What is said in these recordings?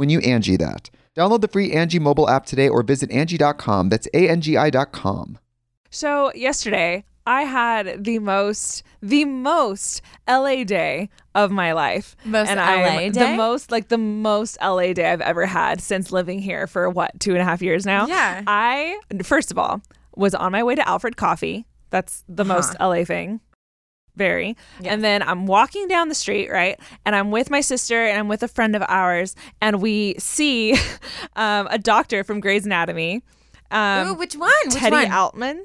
when you Angi that. Download the free Angi mobile app today or visit Angi.com. That's A-N-G-I dot com. So yesterday, I had the most, the most LA day of my life. Most and LA I'm day? The most, like the most LA day I've ever had since living here for what, two and a half years now? Yeah. I, first of all, was on my way to Alfred Coffee. That's the uh-huh. most LA thing. Very. And then I'm walking down the street, right? And I'm with my sister and I'm with a friend of ours, and we see um, a doctor from Grey's Anatomy. Um, Ooh, which one? Which Teddy one? Altman.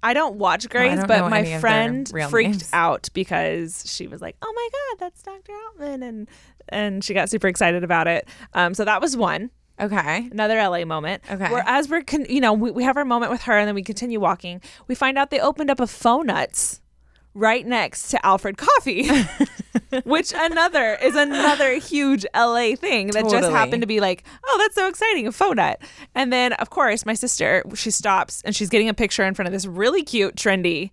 I don't watch Grey's, don't but my any of their friend freaked names. out because she was like, "Oh my god, that's Dr. Altman," and and she got super excited about it. Um, so that was one Okay. another LA moment. Okay. Where as we're con- you know we, we have our moment with her and then we continue walking, we find out they opened up a Fonuts right next to Alfred Coffee, which another is another huge LA thing that just happened to be like, oh, that's so exciting, a fonut. And then of course my sister, she stops and she's getting a picture in front of this really cute, trendy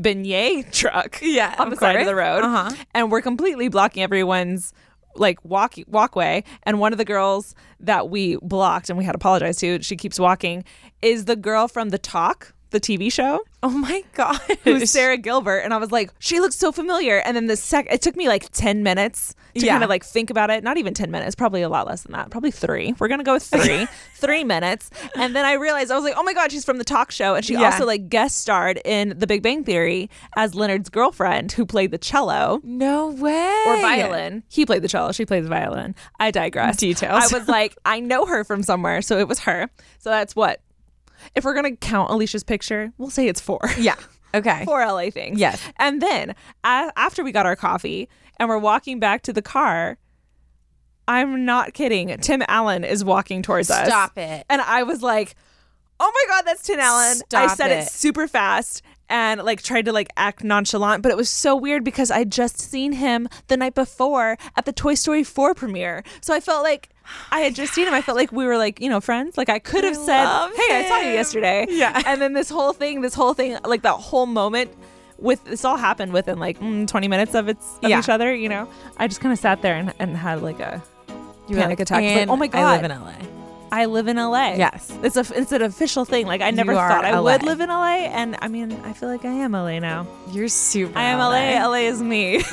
beignet truck Yeah, on the of side of course. the road. Uh-huh. And we're completely blocking everyone's like walk walkway. And one of the girls that we blocked and we had to apologize to, she keeps walking, is the girl from The Talk, the TV show Oh my god. who's Sara Gilbert, and I was like, she looks so familiar. And then the sec, it took me like ten minutes to Yeah. kind of like think about it. Not even ten minutes, probably a lot less than that. Probably three. We're gonna go with three, three minutes. And then I realized I was like, oh my god, she's from the talk show, and she Yeah. also like guest starred in The Big Bang Theory as Leonard's girlfriend, who played the cello. No way. Or violin. He played the cello. She played the violin. I digress. Details. I was like, I know her from somewhere, so it was her. So that's what. If we're gonna count Alicia's picture, we'll say it's four. Yeah. Okay. Four LA things. Yes. And then a after we got our coffee and we're walking back to the car, I'm not kidding. Tim Allen is walking towards us. Stop it. And I was like, oh my God, that's Tim Allen. I said it. it. super fast and like tried to like act nonchalant, but it was so weird because I'd just seen him the night before at the Toy Story 4 premiere. So I felt like I had just seen him. I felt like we were like, you know, friends. Like I could have I said, hey, I saw you yesterday. Yeah. And then this whole thing, this whole thing, like that whole moment with this all happened within like mm, 20 minutes of its of Yeah. each other, you know. I just kind of sat there and, and had like a You panic like, attack. Like, oh my god, I live in LA. I live in LA. Yes. It's a it's an official thing. Like I never You thought I would live in LA and I mean, I feel like I am LA now. You're super. I am LA. LA is me.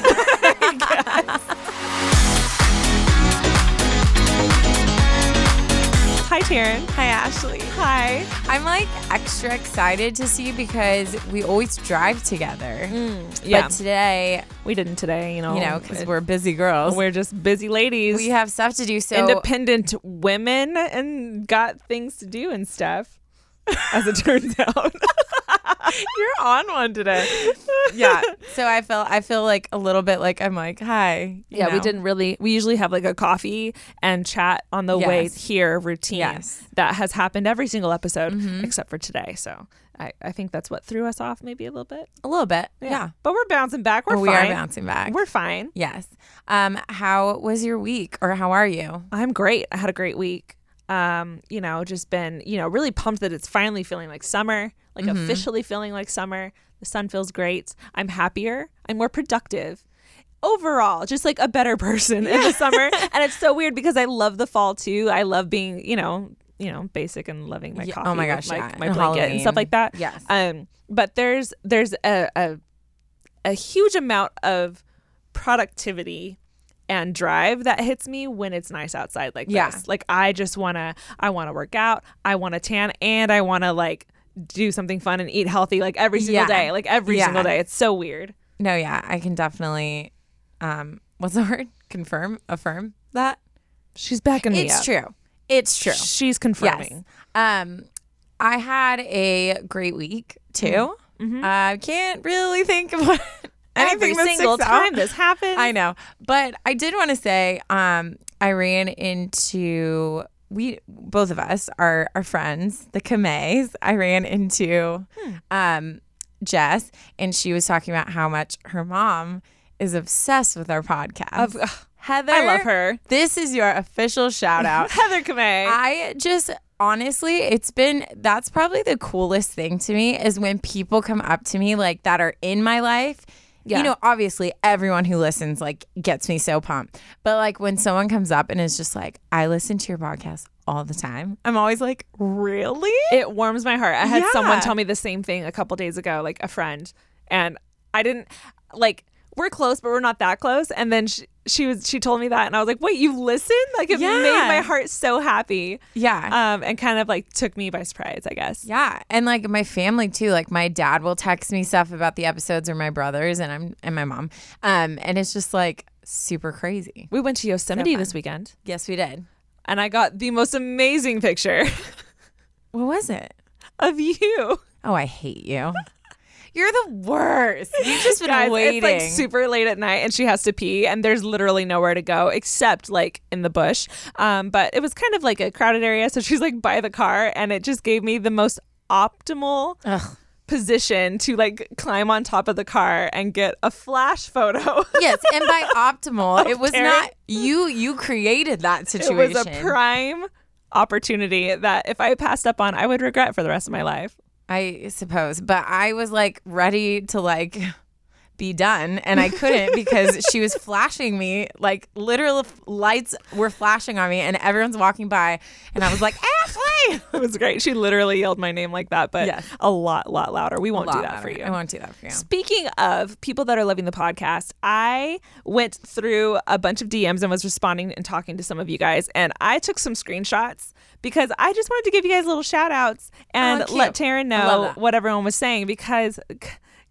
Hi Taryn. Hi, Ashley. Hi. I'm like extra excited to see you because we always drive together. Mm, yeah. But today, we didn't today, you know. you know, because we're busy girls, we're just busy ladies. we have stuff to do. So independent women and got things to do and stuff. As it turns out. You're on one today. yeah. So I feel I feel like a little bit like I'm like hi. Yeah, we didn't really. We usually have like a coffee and chat on the way here routine. Yes. Mm-hmm. That has happened every single episode except for today. So I, I think that's what threw us off maybe a little bit. a little bit. Yeah. But we're bouncing back. We're we fine. are bouncing back. We're fine. yes. Um. How was your week, or how are you? I'm great. I had a great week. Um, you know, just been, you know, really pumped that it's finally feeling like summer. Like officially feeling like summer. The sun feels great. I'm happier. I'm more productive. Overall, just like a better person in the summer. And it's so weird because I love the fall too. I love being, you know, you know, basic and loving my Yeah, coffee. oh my gosh, my, yeah, my blanket and stuff like that. Yes. Um, but there's there's a, a a huge amount of productivity and drive that hits me when it's nice outside like Yeah. this. Like I just wanna I wanna work out, I wanna tan, and I wanna like do something fun and eat healthy like every single Yeah. day. Like every Yeah. single day. It's so weird. No, yeah, I can definitely. Um, what's the word? Confirm, affirm that She's backing me it's up. It's true. It's true. She's confirming. Yes. Um, I had a great week too. I can't really think of what Every anything that single sticks out. time this happens. I know, but I did want to say, um, I ran into we both of us are our friends, the Kamays. I ran into um Jess, and she was talking about how much her mom is obsessed with our podcast. Of- ugh, Heather, I love her. This is your official shout out. Heather Kamei. I just honestly, it's been that's probably the coolest thing to me is when people come up to me like that are in my life. Yeah. You know, obviously everyone who listens like gets me so pumped. But like when someone comes up and is just like, I listen to your podcast all the time. I'm always like, really? it warms my heart. I had someone tell me the same thing a couple days ago, like a friend, and I didn't like. We're close, but we're not that close. And then she, she was she told me that, and I was like, "Wait, you listened?" Like it Yeah. made my heart so happy. Yeah. Um, and kind of like took me by surprise, I guess. Yeah, and like my family too. Like my dad will text me stuff about the episodes, or my brothers, and I'm and my mom. Um, and it's just like super crazy. We went to Yosemite fun. this weekend, Yes, we did. and I got the most amazing picture What was it? of you. Oh, I hate you. You're the worst. You've just been Guys, waiting. it's like super late at night and she has to pee and there's literally nowhere to go except like in the bush. Um, but it was kind of like a crowded area, so she's like by the car and it just gave me the most optimal Ugh. position to like climb on top of the car and get a flash photo. Yes, and by optimal, it was Taryn. not you. You created that situation. it was a prime opportunity that if I passed up on, I would regret for the rest of my life. I suppose, but I was like ready to like be done, and I couldn't because she was flashing me like literal lights were flashing on me, and everyone's walking by, and I was like, Ashley. It was great. She literally yelled my name like that, but Yes. a lot, lot louder. We won't do that for you. I won't do that for you. Speaking of people that are loving the podcast, I went through a bunch of DMs and was responding and talking to some of you guys. And I took some screenshots because I just wanted to give you guys little shout outs and Oh, let Taryn know what everyone was saying because.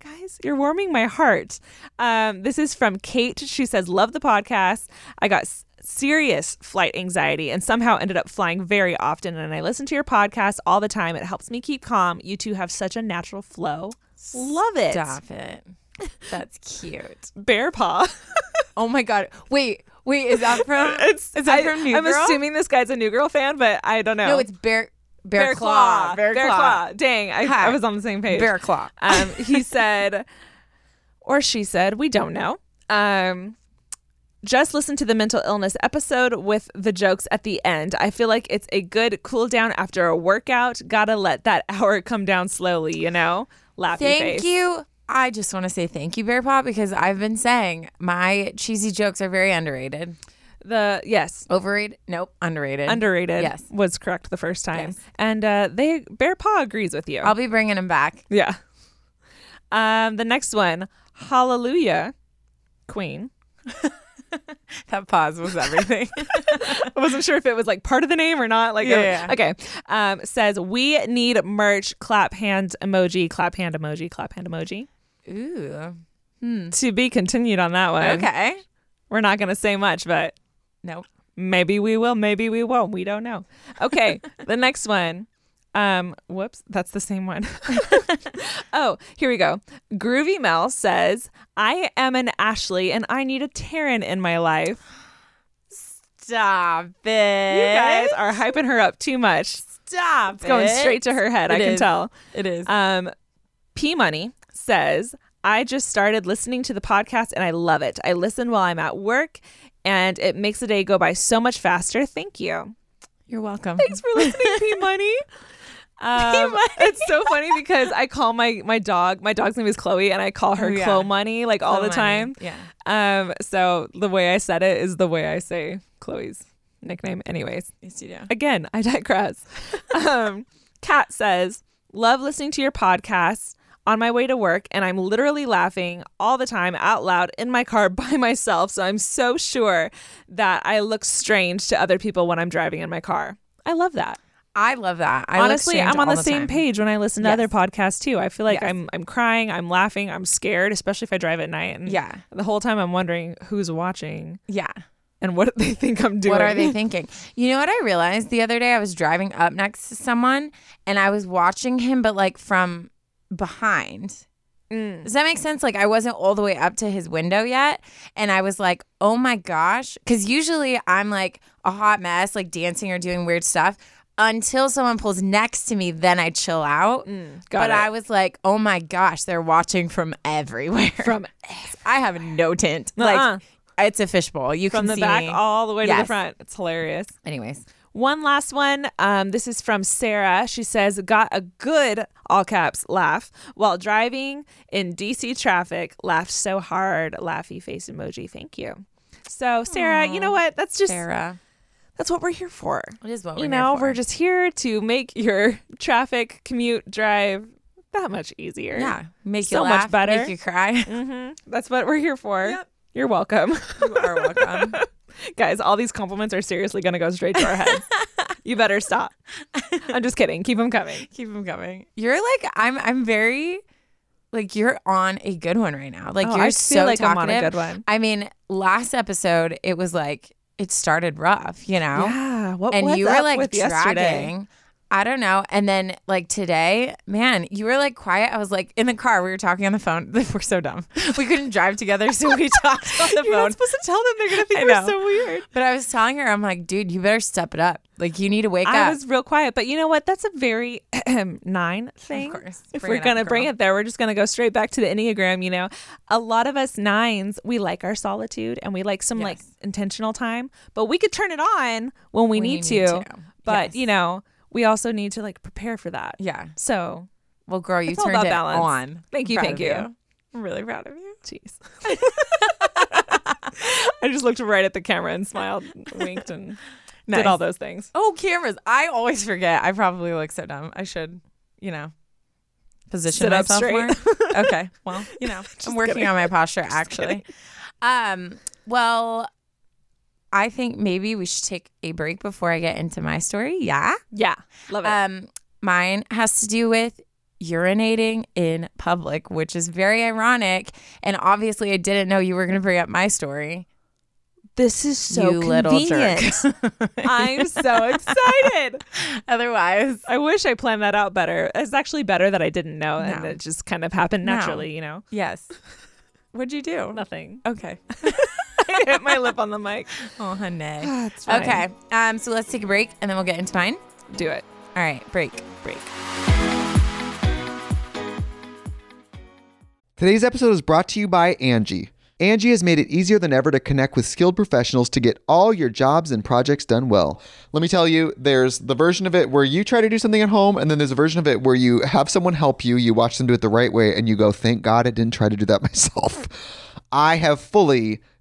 Guys, you're warming my heart. Um, this is from Kate. She says, Love the podcast. I got s- serious flight anxiety and somehow ended up flying very often. And I listen to your podcast all the time. It helps me keep calm. You two have such a natural flow. Love it. Stop it. That's cute. Bear paw. Oh my god. Wait, wait. Is that from? it's is that I, from New Girl. I'm assuming this guy's a new girl fan, but I don't know. No, it's bear. Bear, claw. Bear, claw. Dang, I, Hi. I was on the same page. Bear claw. Um, he said, or she said, we don't know. Um, just listen to the mental illness episode with the jokes at the end. I feel like it's a good cool down after a workout. Gotta let that hour come down slowly, you know? Laughy Thank face. you. I just want to say thank you, Bear Paw, because I've been saying my cheesy jokes are very underrated. The yes, Overrated? Nope. Underrated. underrated. Yes. was correct the first time, Yes. and uh, they Bear Paw agrees with you. I'll be bringing them back. Yeah. Um, the next one, Hallelujah, Queen. That pause was everything. I wasn't sure if it was like part of the name or not. Like, Yeah, yeah. okay. Um, says we need merch. Clap hand emoji. Clap hand emoji. Clap hand emoji. Ooh. To be continued on that one. Okay. We're not gonna say much, but Nope. maybe we will. Maybe we won't. We don't know. Okay. the next one. Um, whoops, that's the same one. oh, here we go. Groovy Mel says, I am an Ashley and I need a Taryn in my life. Stop it. You guys are hyping her up too much. Stop It's going straight to her head. It I can tell. It is. Um, P Money says, I just started listening to the podcast and I love it. I listen while I'm at work and it makes the day go by so much faster. Thank you. You're welcome. Thanks for listening, P Money. Um, it's so funny because I call my my dog. My dog's name is Chloe, and I call her Oh, yeah. Chloe Money like all Chloe the Money. time. Yeah. Um, so the way I said it is the way I say Chloe's nickname. Anyways, Yes, you do. again, I digress. um, Kat says, "Love listening to your podcast." On my way to work, and I'm literally laughing all the time out loud in my car by myself. So I'm so sure that I look strange to other people when I'm driving in my car. I love that. I love that. I Honestly, I'm on all the, same time. page when I listen to Yes. other podcasts too. I feel like Yes. I'm I'm crying, I'm laughing, I'm scared, especially if I drive at night. And Yeah. the whole time I'm wondering who's watching Yeah. and what they think I'm doing. What are they thinking? You know what I realized the other day? I was driving up next to someone and I was watching him, but like from behind. Mm. Does that make sense? Like I wasn't all the way up to his window yet. And I was like, oh my gosh. Cause usually I'm like a hot mess, like dancing or doing weird stuff. Until someone pulls next to me, then I chill out. Got but it. I was like, oh my gosh, they're watching from everywhere. from I have no tint. Uh-uh. Like it's a fishbowl. You from can the see back me. all the way to the front. It's hilarious. Anyways. One last one. Um, this is from Sarah. She says, "Got a good all caps laugh while driving in DC traffic. Laughed so hard. Laughy face emoji. Thank you." So Sarah, you know what? That's just Sarah. that's what we're here for. It is what we're you know, we're just here to make your traffic commute drive that much easier. Yeah, make you So much laugh, better. make you cry. hmm That's what we're here for. Yep. You're welcome. you are welcome. Guys, all these compliments are seriously going to go straight to our heads. you better stop. I'm just kidding. Keep them coming. Keep them coming. You're like I'm. I'm very like you're on a good one right now. Like Oh, you're I so like talkative. I'm on a good one. I mean, last episode it was like it started rough, you know, Yeah. What and was you were like with yesterday? I don't know. And then like today, man, you were like quiet. I was like in the car. We were talking on the phone. We're so dumb. We couldn't drive together, so we talked on the You're phone. not supposed to tell them. They're going to think we're so weird. But I was telling her, I'm like, dude, you better step it up. Like you need to wake I up. I was real quiet, but you know what? That's a very nine thing. Of course. If we're gonna bring girl. it there, we're just gonna go straight back to the enneagram. You know, a lot of us nines, we like our solitude and we like some like intentional time, but we could turn it on when we you need, need to. to. But Yes. you know, we also need to like prepare for that. yeah. So Well, girl, you It's all turned it balance. on. Thank you, thank of you. I'm really proud of you. Jeez. I just looked right at the camera and smiled, winked, and Nice. did all those things. Oh, cameras. I always forget. I probably look so dumb. I should, you know, position Sit myself straight. more. okay. Well, you know, I'm working kidding. on my posture actually. Um, well, I think maybe we should take a break before I get into my story. Yeah. Yeah, love it. Um, mine has to do with urinating in public, which is very ironic. And obviously, I didn't know you were going to bring up my story. this is so you little jerk. I'm so excited. Otherwise, I wish I planned that out better. It's actually better that I didn't know and it just kind of happened No. naturally, you know? yes. What'd you do? Nothing. Okay. I hit my lip on the mic. Oh, honey. It's fine. Okay. Um. So let's take a break, and then we'll get into mine. Do it. All right. Break. Break. Today's episode is brought to you by Angi. Angi has made it easier than ever to connect with skilled professionals to get all your jobs and projects done well. Let me tell you, there's the version of it where you try to do something at home, and then there's a version of it where you have someone help you, you watch them do it the right way, and you go, thank God I didn't try to do that myself. I have fully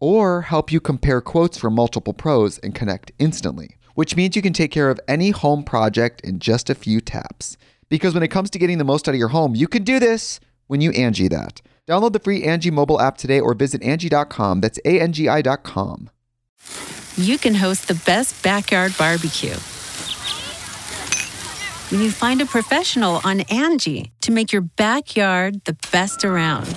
or help you compare quotes from multiple pros and connect instantly, which means you can take care of any home project in just a few taps. Because when it comes to getting the most out of your home, you can do this when you Angi that. Download the free Angi mobile app today or visit Angi.com. That's A-N-G-I dot com. you can host the best backyard barbecue. When you find a professional on Angi to make your backyard the best around.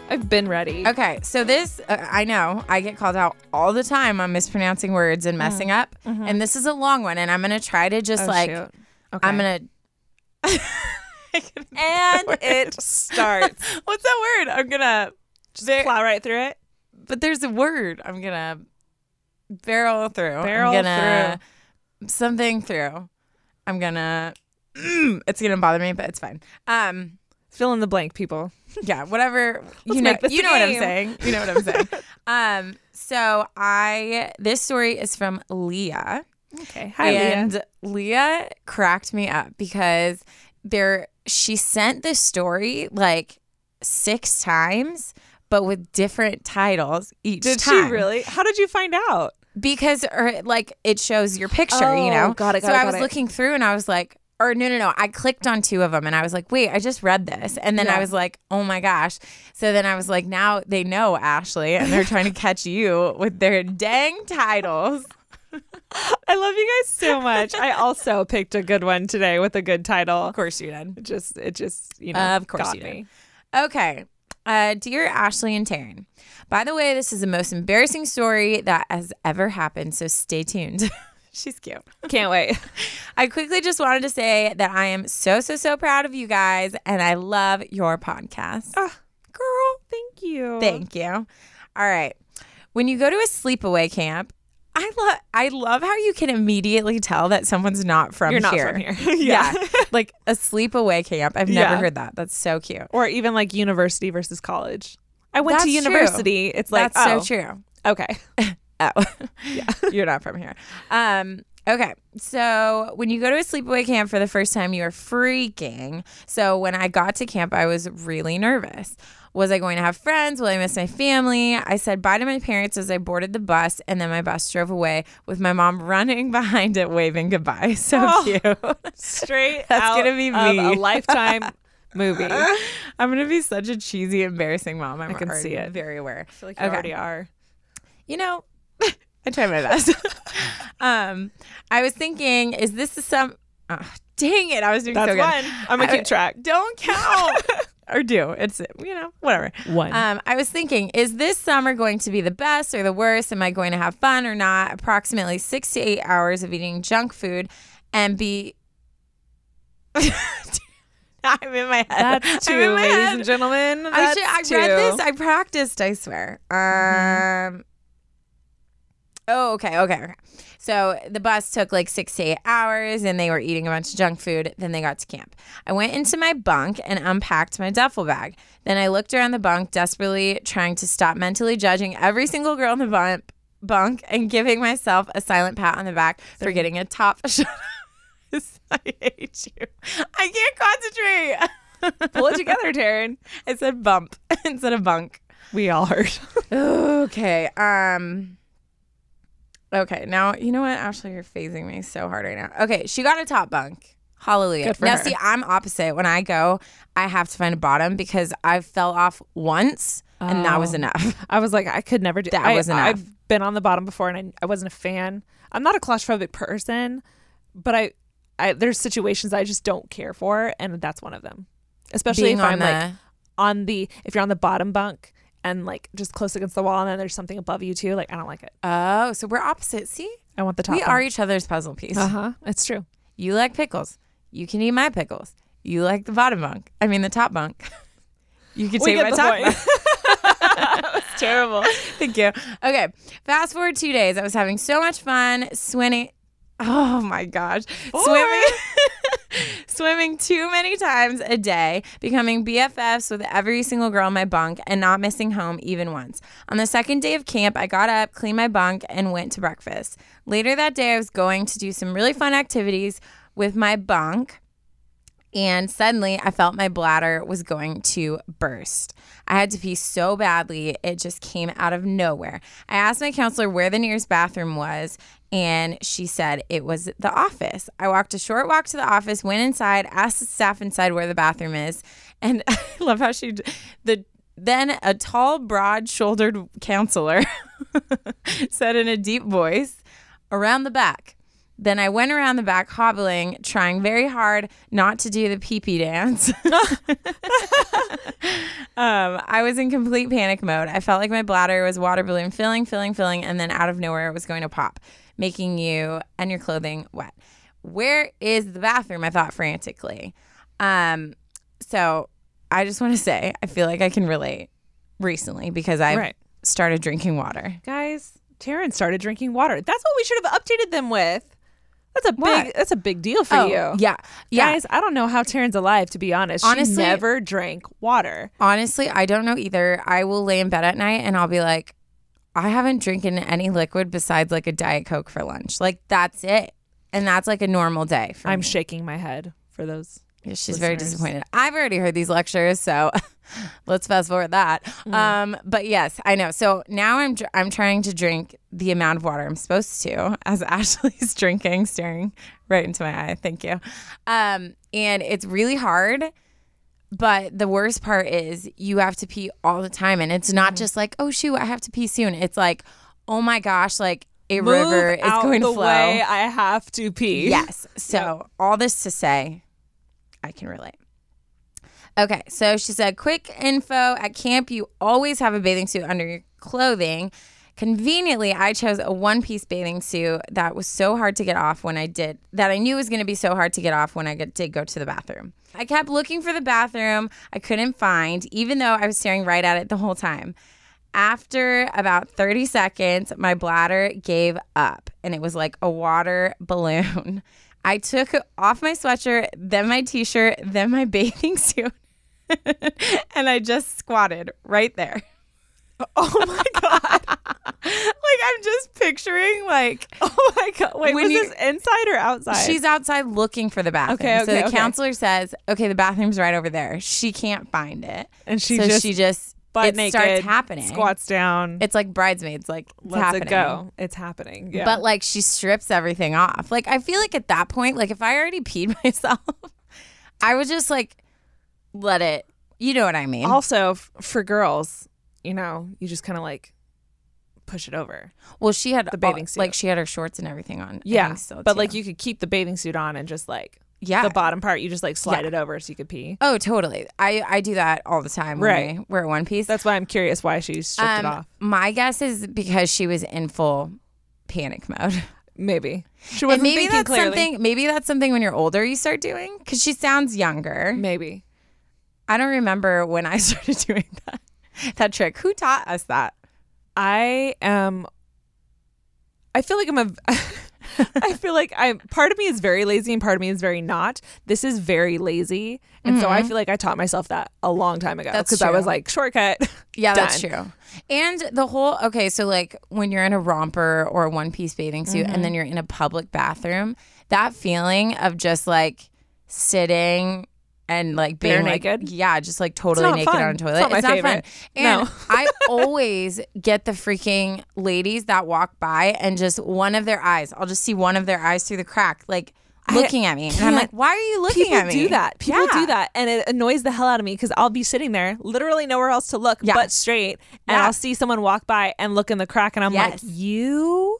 I've been ready. Okay, so this, uh, I know I get called out all the time on mispronouncing words and messing up. And this is a long one, and I'm going to try to just Mm. Oh, like. Okay. I'm going to. and it starts. What's that word? I'm going to. Just plow right through it. But there's a word. I'm going to barrel through. Barrel I'm gonna, Something through. I'm going to. it's going to bother me, but it's fine. Um, Fill in the blank, people. yeah, whatever. you Let's know, make this you know what I'm saying. You know what I'm saying. um, so I this story is from Leah, Okay. Hi, Leah. and Leah. cracked me up because there she sent this story like six times, but with different titles each Did time. she really? How did you find out? Because or like it shows your picture, Oh, you know. got it, got so it, I was it. looking through and I was like, or no, no, no. I clicked on two of them and I was like, wait, I just read this, and then I was like, oh my gosh. So then I was like, now they know Ashley, and they're trying to catch you with their dang titles. I love you guys so much. I also picked a good one today with a good title. Of course you did. It just it just you know Of course you did. Okay. Uh, dear Ashley and Taryn, by the way, this is the most embarrassing story that has ever happened, so stay tuned. She's cute. Can't wait. I quickly just wanted to say that I am so, so, so proud of you guys and I love your podcast. Ah, girl, thank you. Thank you. All right. When you go to a sleepaway camp, I love I love how you can immediately tell that someone's not from You're not here. from here. yeah. yeah. like a sleepaway camp. I've never Yeah. heard that. That's so cute. Or even like university versus college. I went That's to true. university. It's like That's oh, so true. Okay. Oh. yeah. You're not from here. Um okay. So, when you go to a sleepaway camp for the first time, you are freaking. So, when I got to camp, I was really nervous. Was I going to have friends? Will I miss my family? I said bye to my parents as I boarded the bus, and then my bus drove away with my mom running behind it, waving goodbye. So Oh. cute. Straight That's gonna be me. a lifetime movie. I I'm gonna be such a cheesy, embarrassing mom. I'm I can already see it. Very aware. feel like you Okay. already are. you know, I try my best. um, I was thinking, is this the some? Oh, dang it! I was doing That's so good. one. I'm gonna I- keep track. Don't count or do. It's you know whatever. One. Um, I was thinking, is this summer going to be the best or the worst? Am I going to have fun or not? Approximately six to eight hours of eating junk food and be. I'm in my head. That's I'm two, ladies head. and gentlemen. I, should, I read this. I practiced. I swear. Um. Oh, okay, okay, okay. So the bus took like six to eight hours, and they were eating a bunch of junk food. Then they got to camp. I went into my bunk and unpacked my duffel bag. Then I looked around the bunk, desperately trying to stop mentally judging every single girl in the bunk, bunk and giving myself a silent pat on the back for getting a top shot. I hate you. I can't concentrate. Pull it together, Taryn. I said bump instead of bunk. We all heard. Okay. Um. Okay. Now you know what? Ashley, you're phasing me so hard right now. Okay, she got a top bunk. Hallelujah. Now, her. see, I'm opposite. When I go, I have to find a bottom because I fell off once, and that was Oh. enough. I was like, I could never do That I, was enough. I've been on the bottom before, and I, I wasn't a fan. I'm not a claustrophobic person, but I, I there's situations I just don't care for, and that's one of them. Especially Being if I'm the like on the if you're on the bottom bunk and like just close against the wall, and then there's something above you too. Like I don't like it. oh, so we're opposite. See, I want the top. we are each other's puzzle piece. Uh huh. It's true. You like pickles. You can eat my pickles. You like the bottom bunk. I mean, the top bunk. You can take my top bunk. That's terrible. Thank you. Okay. Fast forward two days. I was having so much fun swimming. Oh my gosh. Swimming. swimming too many times a day, becoming BFFs with every single girl in my bunk, and not missing home even once. On the second day of camp, I got up, cleaned my bunk, and went to breakfast. Later that day, I was going to do some really fun activities with my bunk. And suddenly, I felt my bladder was going to burst. I had to pee so badly, it just came out of nowhere. I asked my counselor where the nearest bathroom was, and she said it was the office. I walked a short walk to the office, went inside, asked the staff inside where the bathroom is, and I love how she the then a tall, broad-shouldered counselor said in a deep voice, "Around the back." Then I went around the back hobbling, trying very hard not to do the pee pee dance. um, I was in complete panic mode. I felt like my bladder was water balloon filling, filling, filling, and then out of nowhere it was going to pop, making you and your clothing wet. Where is the bathroom? I thought frantically. Um, so I just want to say I feel like I can relate recently because I Right. started drinking water. Guys, Taryn started drinking water. That's what we should have updated them with. That's a big. What? That's a big deal for oh, you. Oh, yeah, yeah. Guys, I don't know how Taryn's alive. To be honest, Honestly- she never drank water. Honestly, I don't know either. I will lay in bed at night and I'll be like, I haven't drinking any liquid besides like a Diet Coke for lunch. Like that's it. And that's like a normal day for I'm me. shaking my head for those. She's very disappointed. I've already heard these lectures, so let's fast forward that. Mm. Um, but yes, I know. So now I'm dr- I'm trying to drink the amount of water I'm supposed to, as Ashley's drinking, staring right into my eye. Thank you. Um, and it's really hard. But the worst part is you have to pee all the time, and it's not just like, oh shoot, I have to pee soon. It's like, oh my gosh, like a river is going to flow. way I have to pee. Yes. So all this to say, I can relate. Okay, so she said, quick info at camp, you always have a bathing suit under your clothing. Conveniently, I chose a one piece bathing suit that was so hard to get off when I did, that I knew was going to be so hard to get off when I did go to the bathroom. I kept looking for the bathroom I couldn't find, even though I was staring right at it the whole time. After about 30 seconds, my bladder gave up and it was like a water balloon. I took off my sweatshirt, then my t shirt, then my bathing suit, and I just squatted right there. Oh my god. Like, I'm just picturing, like, Oh my god. Wait, When was you- this inside or outside? she's outside looking for the bathroom. Okay, okay. so the okay. counselor says, okay, the bathroom's right over there. She can't find it. and she so just she just, butt it naked starts happening. Squats down. It's like bridesmaids, like, it's lets happening. it go. It's happening. Yeah. But like she strips everything off. Like I feel like at that point, like if I already peed myself, I would just like let it. You know what I mean? also f- for girls, you know, you just kind of like push it over. well, she had the bathing all- suit. like she had her shorts and everything on. Yeah. still, but like you could keep the bathing suit on and just like yeah. the bottom part, you just like slide Yeah. it over so you could pee. oh, totally. I I do that all the time. When Right. I wear one piece. That's why I'm curious why she stripped it Um, off. My guess is because she was in full panic mode. Maybe she wasn't maybe thinking that's clearly. something. Maybe that's something when you're older you start doing because she sounds younger. Maybe I don't remember when I started doing that. That trick. Who taught us that? I am. I feel like I'm a. I feel like I'm. Part of me is very lazy, and part of me is very not. This is very lazy, and so I feel like I taught myself that a long time ago Mm-hmm. Because I was like shortcut. Yeah, that's true. And the whole okay, so like when you're in a romper or a one piece bathing suit Mm-hmm. and then you're in a public bathroom, that feeling of just like sitting and like being Bare like- naked? yeah, just like totally not naked fun. on a toilet. It's not my fun. favorite. And No. I always get the freaking ladies that walk by and just one of their eyes, I'll just see one of their eyes through the crack, like looking at me, and I'm like, why are you looking People at me? do that. People Yeah. do that, and it annoys the hell out of me because I'll be sitting there, literally nowhere else to look Yeah. but straight, and Yeah. I'll see someone walk by and look in the crack, and I'm Yes. like, you.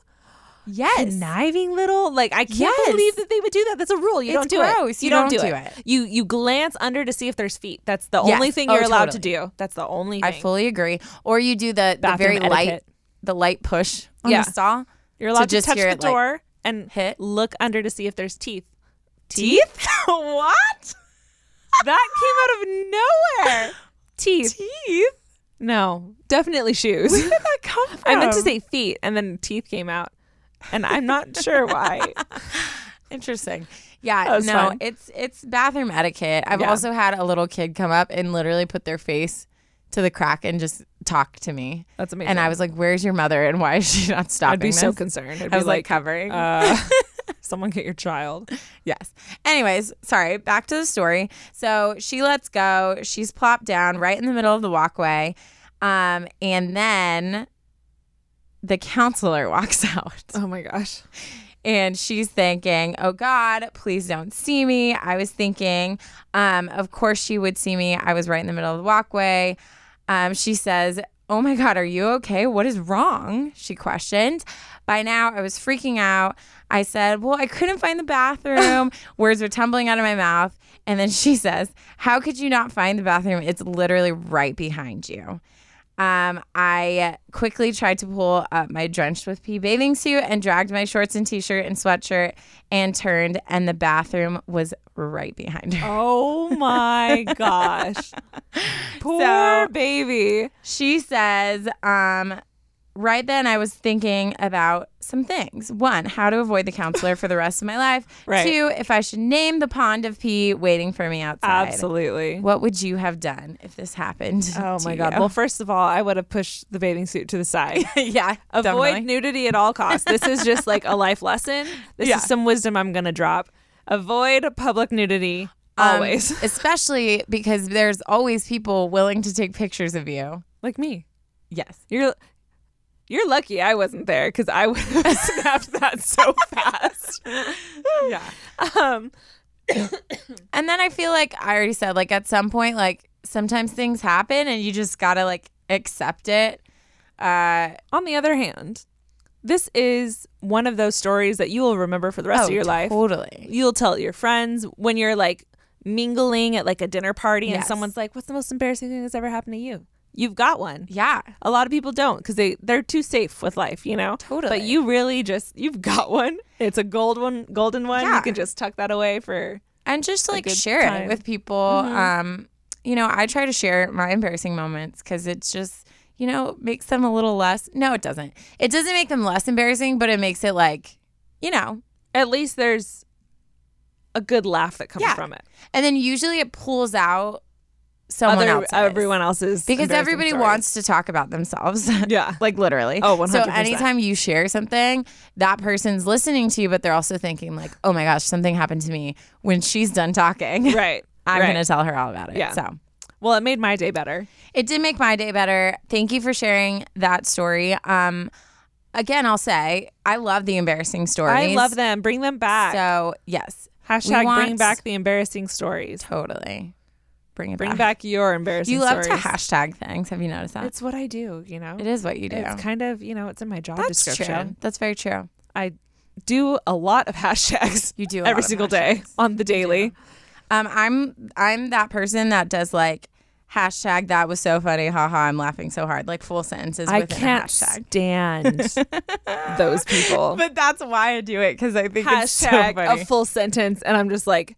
Yes. conniving little like I can't Yes. believe that they would do that. That's a rule. You It's don't do gross. it. You don't, don't do, it. it. You you glance under to see if there's feet. That's the Yes. only thing Oh, you're allowed to do. That's the only thing. I fully agree. Or you do the, the very light the light push on Yeah. the stall. you're allowed to, just touch hear the it, like, door and hit. look under to see if there's teeth. Teeth? what? That came out of nowhere. Teeth. Teeth? No, definitely shoes. Where did that come from? I meant to say feet, and then teeth came out, and I'm not sure why. Interesting. Yeah, no, fun. it's it's bathroom etiquette. I've Yeah. also had a little kid come up and literally put their face to the crack and just talk to me. That's amazing. And I was like, "Where's your mother? And why is she not stopping?" I'd be so concerned. I'd I be was like, covering. uh, someone get your child. Yes. Anyways, sorry, back to the story. So she lets go. She's plopped down right in the middle of the walkway. Um, and then the counselor walks out Oh my gosh. and she's thinking, Oh God, please don't see me. I was thinking, um, of course she would see me. I was right in the middle of the walkway. Um, she says, Oh my God, are you okay? What is wrong? She questioned. By now, I was freaking out. I said, Well, I couldn't find the bathroom. Words were tumbling out of my mouth. And then she says, How could you not find the bathroom? It's literally right behind you. Um, I quickly tried to pull up my drenched with pee bathing suit and dragged my shorts and t-shirt and sweatshirt and turned, and the bathroom was right behind her. Oh my gosh. Poor So- baby. She says, um, right then I was thinking about some things. One, how to avoid the counselor for the rest of my life. Right. Two, if I should name the pond of pee waiting for me outside. Absolutely. What would you have done if this happened? Oh my god. you? Well, first of all, I would have pushed the bathing suit to the side. yeah, Avoid definitely. nudity at all costs. This is just like a life lesson. This Yeah. is some wisdom I'm going to drop. Avoid public nudity Um, always. especially because there's always people willing to take pictures of you. like me. Yes. You're you're lucky I wasn't there because I would have snapped that so fast. Yeah. Um, And then I feel like I already said, like at some point, like sometimes things happen and you just gotta like accept it. Uh, on the other hand, this is one of those stories that you will remember for the rest oh, of your life. Totally. You'll tell your friends when you're like mingling at like a dinner party and Yes. someone's like, "What's the most embarrassing thing that's ever happened to you?" You've got one. Yeah. A lot of people don't because they they're too safe with life, you know. Totally. But you really just you've got one. It's a gold one, golden one. Yeah. You can just tuck that away for. And just like share time. it with people. Mhm. Um, you know, I try to share my embarrassing moments because it's just, you know, makes them a little less. No, it doesn't. It doesn't make them less embarrassing, but it makes it like, you know, At least there's a good laugh that comes Yeah. from it. and then usually it pulls out someone Other else's. everyone else's because everybody story. wants to talk about themselves. Yeah. like literally. Oh, 100%. So anytime you share something, that person's listening to you, but they're also thinking like, "Oh my gosh, something happened to me." When she's done talking, Right. I'm right. gonna tell her all about it. Yeah. So Well, it made my day better. it did make my day better. Thank you for sharing that story. Um, again, I'll say I love the embarrassing stories. I love them. Bring them back. So yes, Hashtag want- bring back the embarrassing stories. totally. Bring it Bring back. back your embarrassing You love stories. to hashtag things. Have you noticed that? It's what I do, you know? it is what you do. It's kind of, you know, it's in my job That's description. true. That's very true. I do a lot of hashtags. You do every single day on the daily. Um, I'm I'm that person that does like hashtag that was so funny, haha, I'm laughing so hard, like full sentences I can't hashtag. stand those people. But that's why I do it because I think it's so hashtag funny. a full sentence, and I'm just like,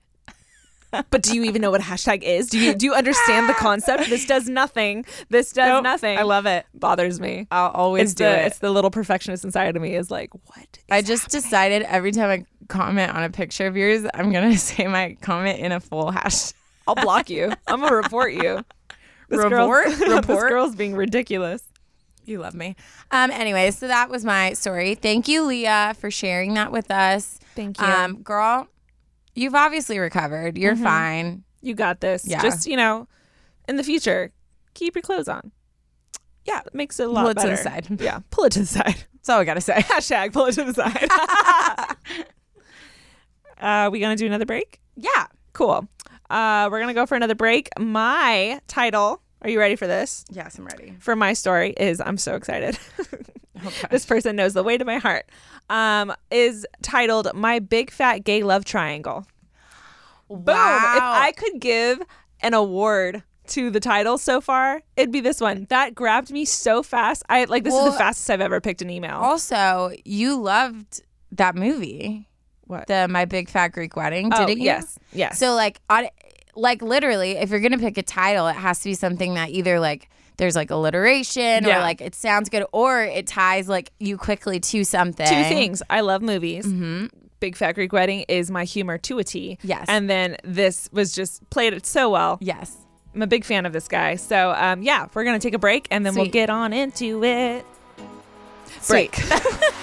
but do you even know what a hashtag is? Do you do you understand the concept? This does nothing. This does Nope. nothing. I love it. bothers me. I'll always It's do the it. it's the little perfectionist inside of me is like, what? is I just decided every time I comment on a picture of yours, I'm gonna say my comment in a full hashtag. I'll block you. I'm gonna report you. This Report? Girl's, this girl's being ridiculous. You love me. Um. Anyway, so that was my story. Thank you, Leah, for sharing that with us. Thank you, Um, girl, you've obviously recovered. You're fine. you got this. Yeah. Just you know, in the future, keep your clothes on. Yeah, it makes it a lot better. Pull it to the side. Yeah, pull it to the side. That's all I gotta say. Hashtag pull it to the side. uh, we gonna do another break? yeah. Cool. Uh, we're gonna go for another break. My title. Are you ready for this? Yes, I'm ready. For my story is I'm so excited. Okay. this person knows the way to my heart. Um, is titled "My Big Fat Gay Love Triangle." Boom! If I could give an award to the title so far, it'd be this one. That grabbed me so fast. I like this is the fastest I've ever picked an email. also, you loved that movie, What? the My Big Fat Greek Wedding, oh, didn't you? yes, yes. So like, on, like literally, if you're gonna pick a title, it has to be something that either like there's like alliteration or like it sounds good or it ties like you quickly to something. two things. I love movies. hmm Big Fat Greek Wedding is my humor to a T. Yes. And then this was just played it so well. Yes. I'm a big fan of this guy. So um, yeah, we're gonna take a break and then we'll get on into it. Sweet. Break.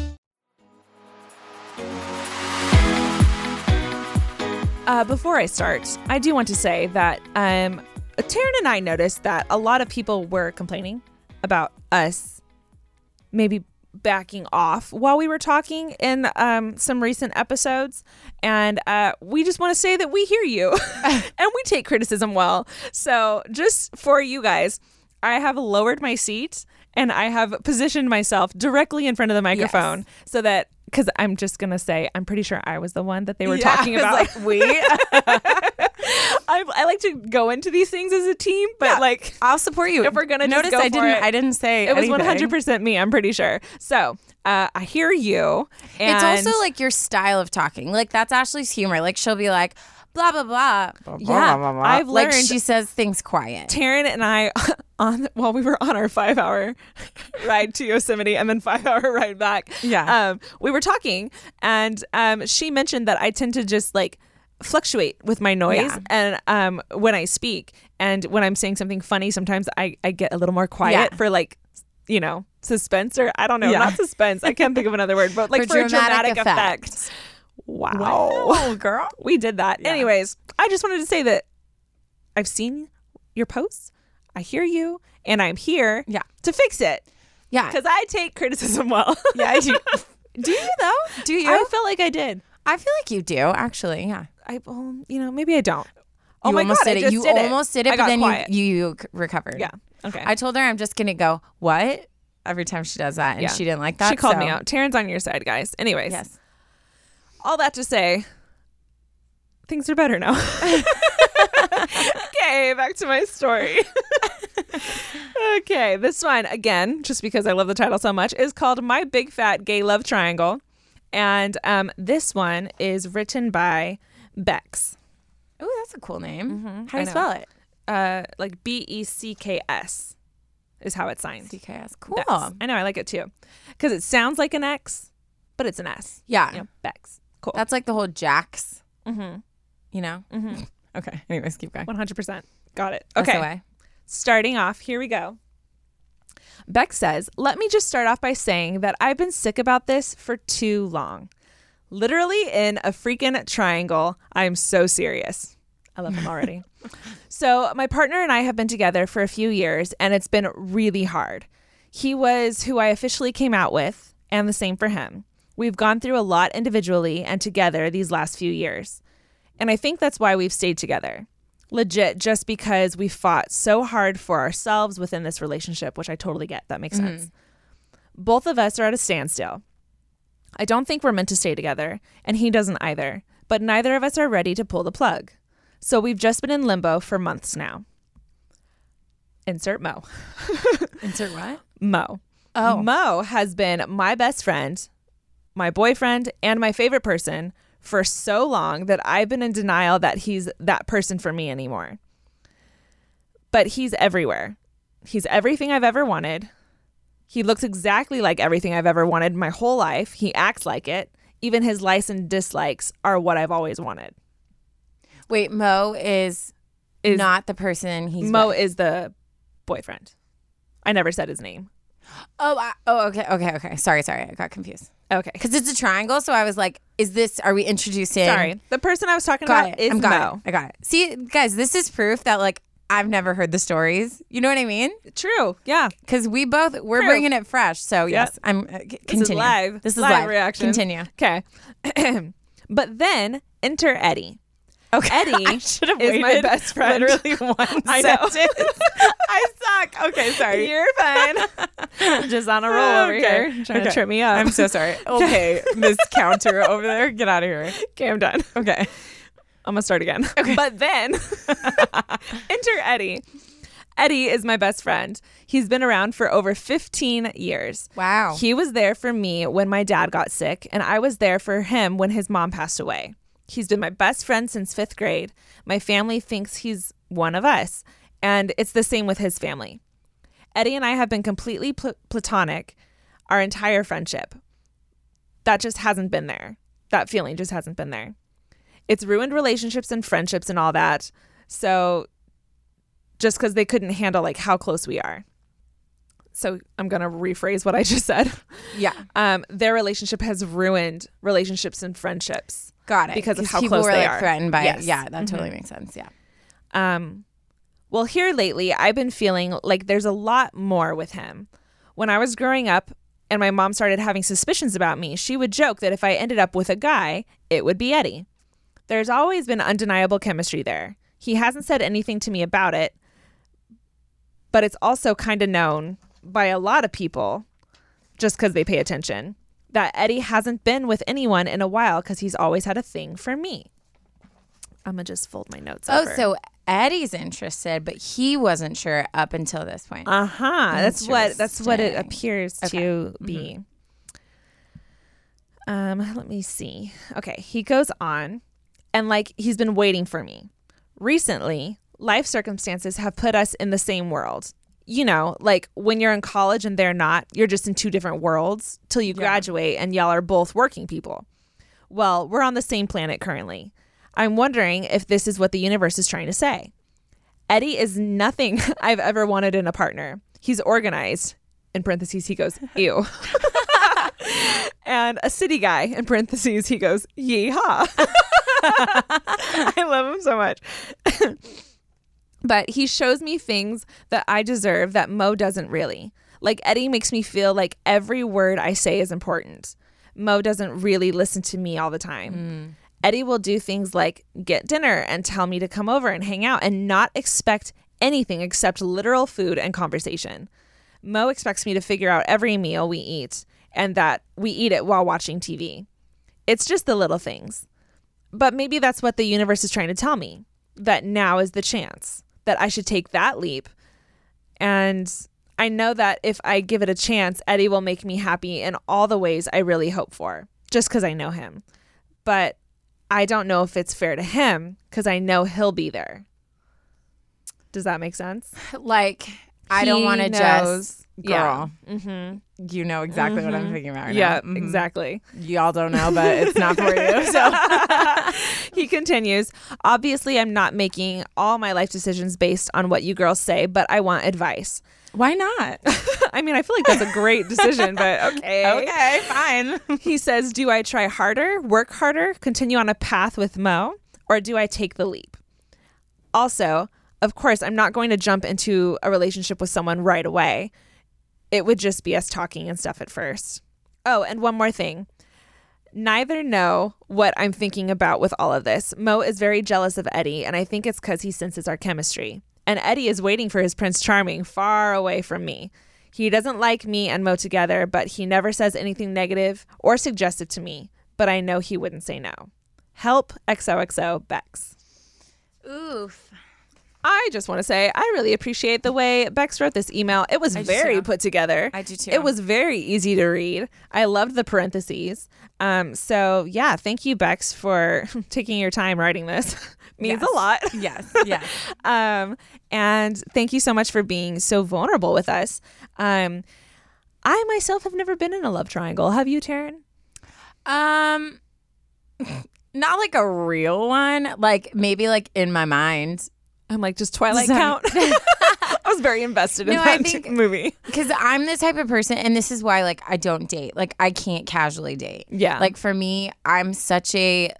Uh, before I start, I do want to say that um, Taryn and I noticed that a lot of people were complaining about us maybe backing off while we were talking in um, some recent episodes. And uh, we just want to say that we hear you and we take criticism well. So, just for you guys, I have lowered my seat and I have positioned myself directly in front of the microphone so that. Because I'm just gonna say, I'm pretty sure I was the one that they were Yeah, talking about. like, we. I, I like to go into these things as a team, but Yeah, like I'll support you. If we're gonna notice, go I didn't. it, I didn't say it was 100 percent me. I'm pretty sure. So uh, I hear you. And It's also like your style of talking. Like that's Ashley's humor. Like she'll be like, blah blah blah. blah, Yeah, blah, blah. I've like learned- she says things quiet. Taryn and I on while we were on our five hour ride to Yosemite and then five hour ride back. Yeah. um, we were talking and um, she mentioned that I tend to just like fluctuate with my noise Yeah. and um, when I speak and when I'm saying something funny, sometimes I I get a little more quiet Yeah. for like you know suspense or I don't know, Yeah. not suspense. I can't think of another word, but like for, a dramatic effect. Wow. Oh, girl. We did that. Anyways, I just wanted to say that I've seen your posts. I hear you, and I'm here Yeah. to fix it Yeah. because I take criticism well. Yeah. I do. do you though? Do you? I felt like I did. I feel like you do actually. Yeah. I, well, you know, maybe I don't. Oh you my almost god, did it. you did almost did it, I but then quiet. you you recovered. yeah. Okay. I told her I'm just gonna go what every time she does that, and Yeah. she didn't like that. she called so- me out. Taryn's on your side, guys. Anyways, Yes. All that to say, things are better now. okay, back to my story. okay, this one, again, just because I love the title so much, is called My Big Fat Gay Love Triangle. And um, this one is written by Bex, Oh, that's a cool name. How do Mm-hmm. You spell it? uh, like B E C K S is how it's signed. CKS. Cool. Bex. I know, I like it too. Because it sounds like an X, but it's an S. Yeah. You know, Bex. Cool. That's like the whole Jax. mm-hmm. You know. Mm-hmm. Okay. Anyways, keep going. 100%. Got it. Okay. way. Starting off, here we go. Beck says, Let me just start off by saying that I've been sick about this for too long. Literally in a freaking triangle. I'm so serious. I love him already. so, my partner and I have been together for a few years, and it's been really hard. He was who I officially came out with, and the same for him. We've gone through a lot individually and together these last few years. And I think that's why we've stayed together legit just because we fought so hard for ourselves within this relationship, which I totally get. That makes mm-hmm. sense. Both of us are at a standstill. I don't think we're meant to stay together, and he doesn't either, but neither of us are ready to pull the plug. So we've just been in limbo for months now. Insert Mo. Insert what? Mo. Oh. Mo has been my best friend, my boyfriend, and my favorite person for so long that I've been in denial that he's that person for me anymore. But he's everywhere. He's everything I've ever wanted. He looks exactly like everything I've ever wanted my whole life. He acts like it. Even his likes and dislikes are what I've always wanted. Wait, Mo is, Is- not the person he's Mo with. is the boyfriend. I never said his name. Oh, I, oh, okay, okay, okay. Sorry, sorry, I got confused Okay. because it's a triangle. So I was like, "Is this? Are we introducing?" Sorry. The person I was talking got about it. is I'm got Mo. it. I got it. See, guys, this is proof that like I've never heard the stories. You know what I mean? True. Yeah. Because we both we're True. bringing it fresh. So yes, I'm uh, c- This is live. This is live, live reaction. Continue. Okay. but then enter Eddie. Okay. Eddie should have is my best friend. Literally one I sentence. I suck. Okay, sorry. You're fine. Just on a roll oh, over Okay. here, trying Okay. to trip me up. I'm so sorry. Okay, Miss Counter over there, get out of here. okay. I'm done. Okay. I'm gonna start again. Okay. But then enter Eddie. Eddie is my best friend. He's been around for over 15 years. Wow. He was there for me when my dad got sick, and I was there for him when his mom passed away. He's been my best friend since fifth grade. My family thinks he's one of us, and it's the same with his family. Eddie and I have been completely pl- platonic our entire friendship. That just hasn't been there. That feeling just hasn't been there. It's ruined relationships and friendships and all that. So just because they couldn't handle like how close we are. So I'm gonna rephrase what I just said. Yeah. Um, their relationship has ruined relationships and friendships. Got it. Because of how people close were they like are. threatened by Yes. it. Yeah, that totally makes sense. Yeah. Um, well, here lately, I've been feeling like there's a lot more with him. When I was growing up and my mom started having suspicions about me, she would joke that if I ended up with a guy, it would be Eddie. There's always been undeniable chemistry there. He hasn't said anything to me about it, but it's also kind of known by a lot of people, just because they pay attention, that Eddie hasn't been with anyone in a while because he's always had a thing for me. I'm gonna just fold my notes. Up. Oh, over. so Eddie's interested, but he wasn't sure up until this point. Uh huh. That's what that's what it appears to be. Um, let me see. Okay, he goes on, and like he's been waiting for me. Recently, life circumstances have put us in the same world. You know, like when you're in college and they're not, you're just in two different worlds till you graduate and y'all are both working people. Well, we're on the same planet currently. I'm wondering if this is what the universe is trying to say. Eddie is nothing I've ever wanted in a partner. He's organized. In parentheses, he goes, ew. and a city guy. In parentheses, he goes, yeehaw. I love him so much. But he shows me things that I deserve that Mo doesn't really. Like Eddie makes me feel like every word I say is important. Mo doesn't really listen to me all the time. Hmm. Eddie will do things like get dinner and tell me to come over and hang out and not expect anything except literal food and conversation. Mo expects me to figure out every meal we eat and that we eat it while watching TV. It's just the little things. But maybe that's what the universe is trying to tell me that now is the chance that I should take that leap. And I know that if I give it a chance, Eddie will make me happy in all the ways I really hope for, just because I know him. But I don't know if it's fair to him because I know he'll be there. Does that make sense? like, I don't want to knows. Just, Yeah. girl. You know exactly what I'm thinking about. Right Yeah, now. Mhm. exactly. Y'all don't know, but it's not for you. So he continues Obviously, I'm not making all my life decisions based on what you girls say, but I want advice. why not? I mean, I feel like that's a great decision, but okay. okay, fine. He says, Do I try harder, work harder, continue on a path with Mo, or do I take the leap? Also, of course, I'm not going to jump into a relationship with someone right away. It would just be us talking and stuff at first. Oh, and one more thing. Neither know what I'm thinking about with all of this. Mo is very jealous of Eddie, and I think it's because he senses our chemistry. And Eddie is waiting for his Prince Charming far away from me. He doesn't like me and Mo together, but he never says anything negative or suggestive to me. But I know he wouldn't say no. Help XOXO Bex. Oof. I just want to say I really appreciate the way Bex wrote this email. It was very too. put together. I do too. It was very easy to read. I loved the parentheses. Um, so yeah, thank you, Bex, for taking your time writing this. Means Yes. a lot. Yes, yes. Um, and thank you so much for being so vulnerable with us. Um, I myself have never been in a love triangle. Have you, Taryn? Um, not like a real one. Like maybe like in my mind, I'm like, just Twilight count? I was very invested in No, I that think- movie. because I'm the type of person, and this is why like I don't date. Like I can't casually date. Yeah. Like for me, I'm such a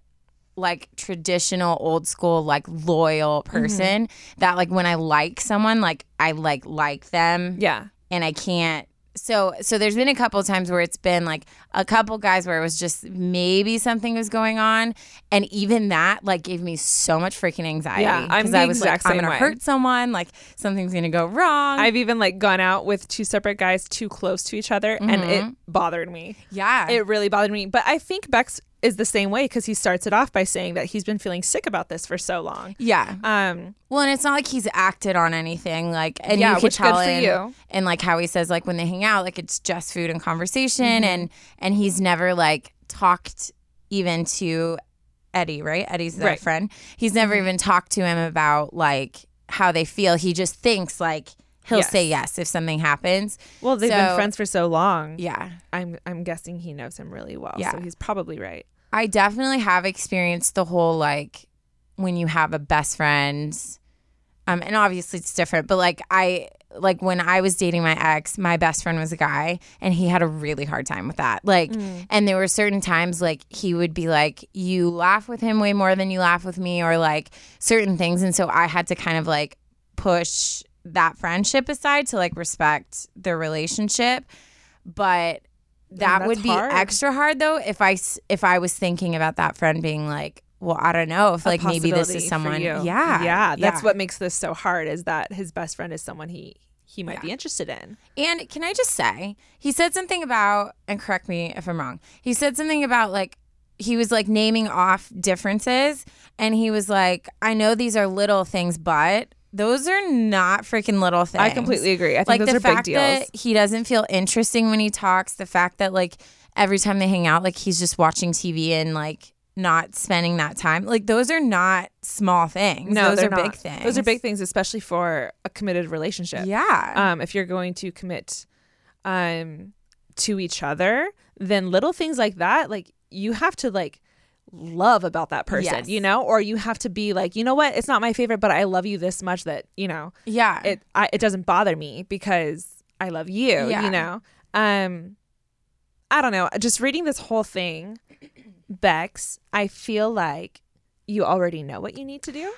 like traditional old school like loyal Mm-hmm. person that like when I like someone like I like like them Yeah. and I can't so so there's been a couple times where it's been like a couple guys where it was just maybe something was going on and even that like gave me so much freaking anxiety Yeah, I'm the I was exact like I'm gonna way. hurt someone like something's gonna go wrong I've even like gone out with two separate guys too close to each other and it mm-hmm. bothered me. yeah It really bothered me. But I think Bex is the same way because he starts it off by saying that he's been feeling sick about this for so long. yeah Um, well and it's not like he's acted on anything like and Yeah, you which good tell for in- you. and like how he says like when they hang out like it's just food and conversation Mm-hmm. and and he's never like talked even to Eddie right Eddie's the Right. Mm-hmm. friend he's never even talked to him about like how they feel he just thinks like he'll Yes. say yes if something happens well, they've been friends for so long. yeah I'm I'm guessing he knows him really well. Yeah. So he's probably right. I definitely have experienced the whole like when you have a best friend, um, and obviously it's different, but like I like when I was dating my ex, my best friend was a guy, and he had a really hard time with that. Like, and there were certain times like he would be like, "You laugh with him way more than you laugh with me," or like certain things, and so I had to kind of like push that friendship aside to like respect their relationship, but that would be hard. extra hard though if I if I was thinking about that friend being like, well, I don't know if A like maybe this is someone, yeah, yeah. That's what makes this so hard. Is that his best friend is someone he he might be interested in. And can I just say, he said something about, and correct me if I'm wrong. He said something about like he was like naming off differences, and he was like, I know these are little things, but. Those are not freaking little things. I completely agree. I think like those the are big fact deals. that he doesn't feel interesting when he talks, the fact that like every time they hang out, like he's just watching TV and like not spending that time. Like those are not small things. No, those are not. big things. Those are big things, especially for a committed relationship. Yeah. Um, if you're going to commit um to each other, then little things like that, like you have to like love about that person, Yes. you know, or you have to be like, you know what, it's not my favorite, but I love you this much that you know yeah. it I, it doesn't bother me because I love you, Yeah. you know. Um, I don't know. Just reading this whole thing, Bex, I feel like you already know what you need to do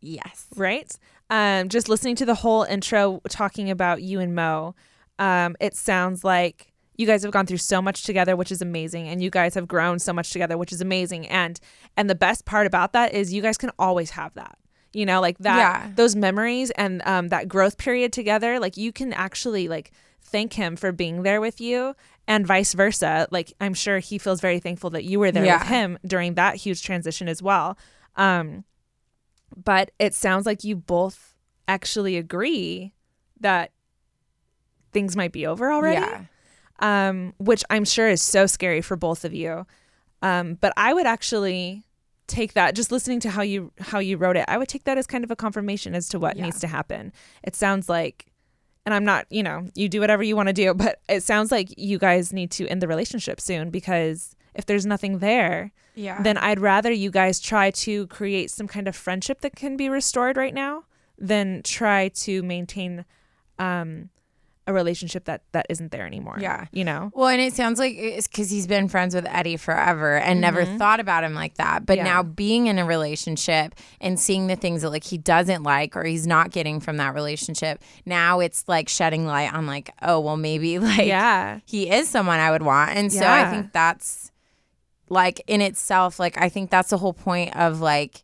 yes. right? Um, just listening to the whole intro talking about you and Mo, um, it sounds like you guys have gone through so much together, which is amazing, and you guys have grown so much together, which is amazing. And and the best part about that is you guys can always have that. You know, like that Yeah. those memories and um, that growth period together. Like you can actually like thank him for being there with you, and vice versa. Like I'm sure he feels very thankful that you were there Yeah. with him during that huge transition as well. Um, but it sounds like you both actually agree that things might be over already Yeah. Um, which i'm sure is so scary for both of you um, but i would actually take that just listening to how you how you wrote it i would take that as kind of a confirmation as to what Yeah. needs to happen it sounds like and i'm not you know you do whatever you want to do but it sounds like you guys need to end the relationship soon because if there's nothing there Yeah. then I'd rather you guys try to create some kind of friendship that can be restored right now than try to maintain um, a relationship that that isn't there anymore. Yeah. you know. Well, and it sounds like it's because he's been friends with Eddie forever and never thought about him like that. But Mm-hmm. Yeah. now being in a relationship and seeing the things that like he doesn't like or he's not getting from that relationship, now it's like shedding light on like, oh well, maybe like Yeah. he is someone I would want. And so I think that's like in itself, like I think that's the whole point of like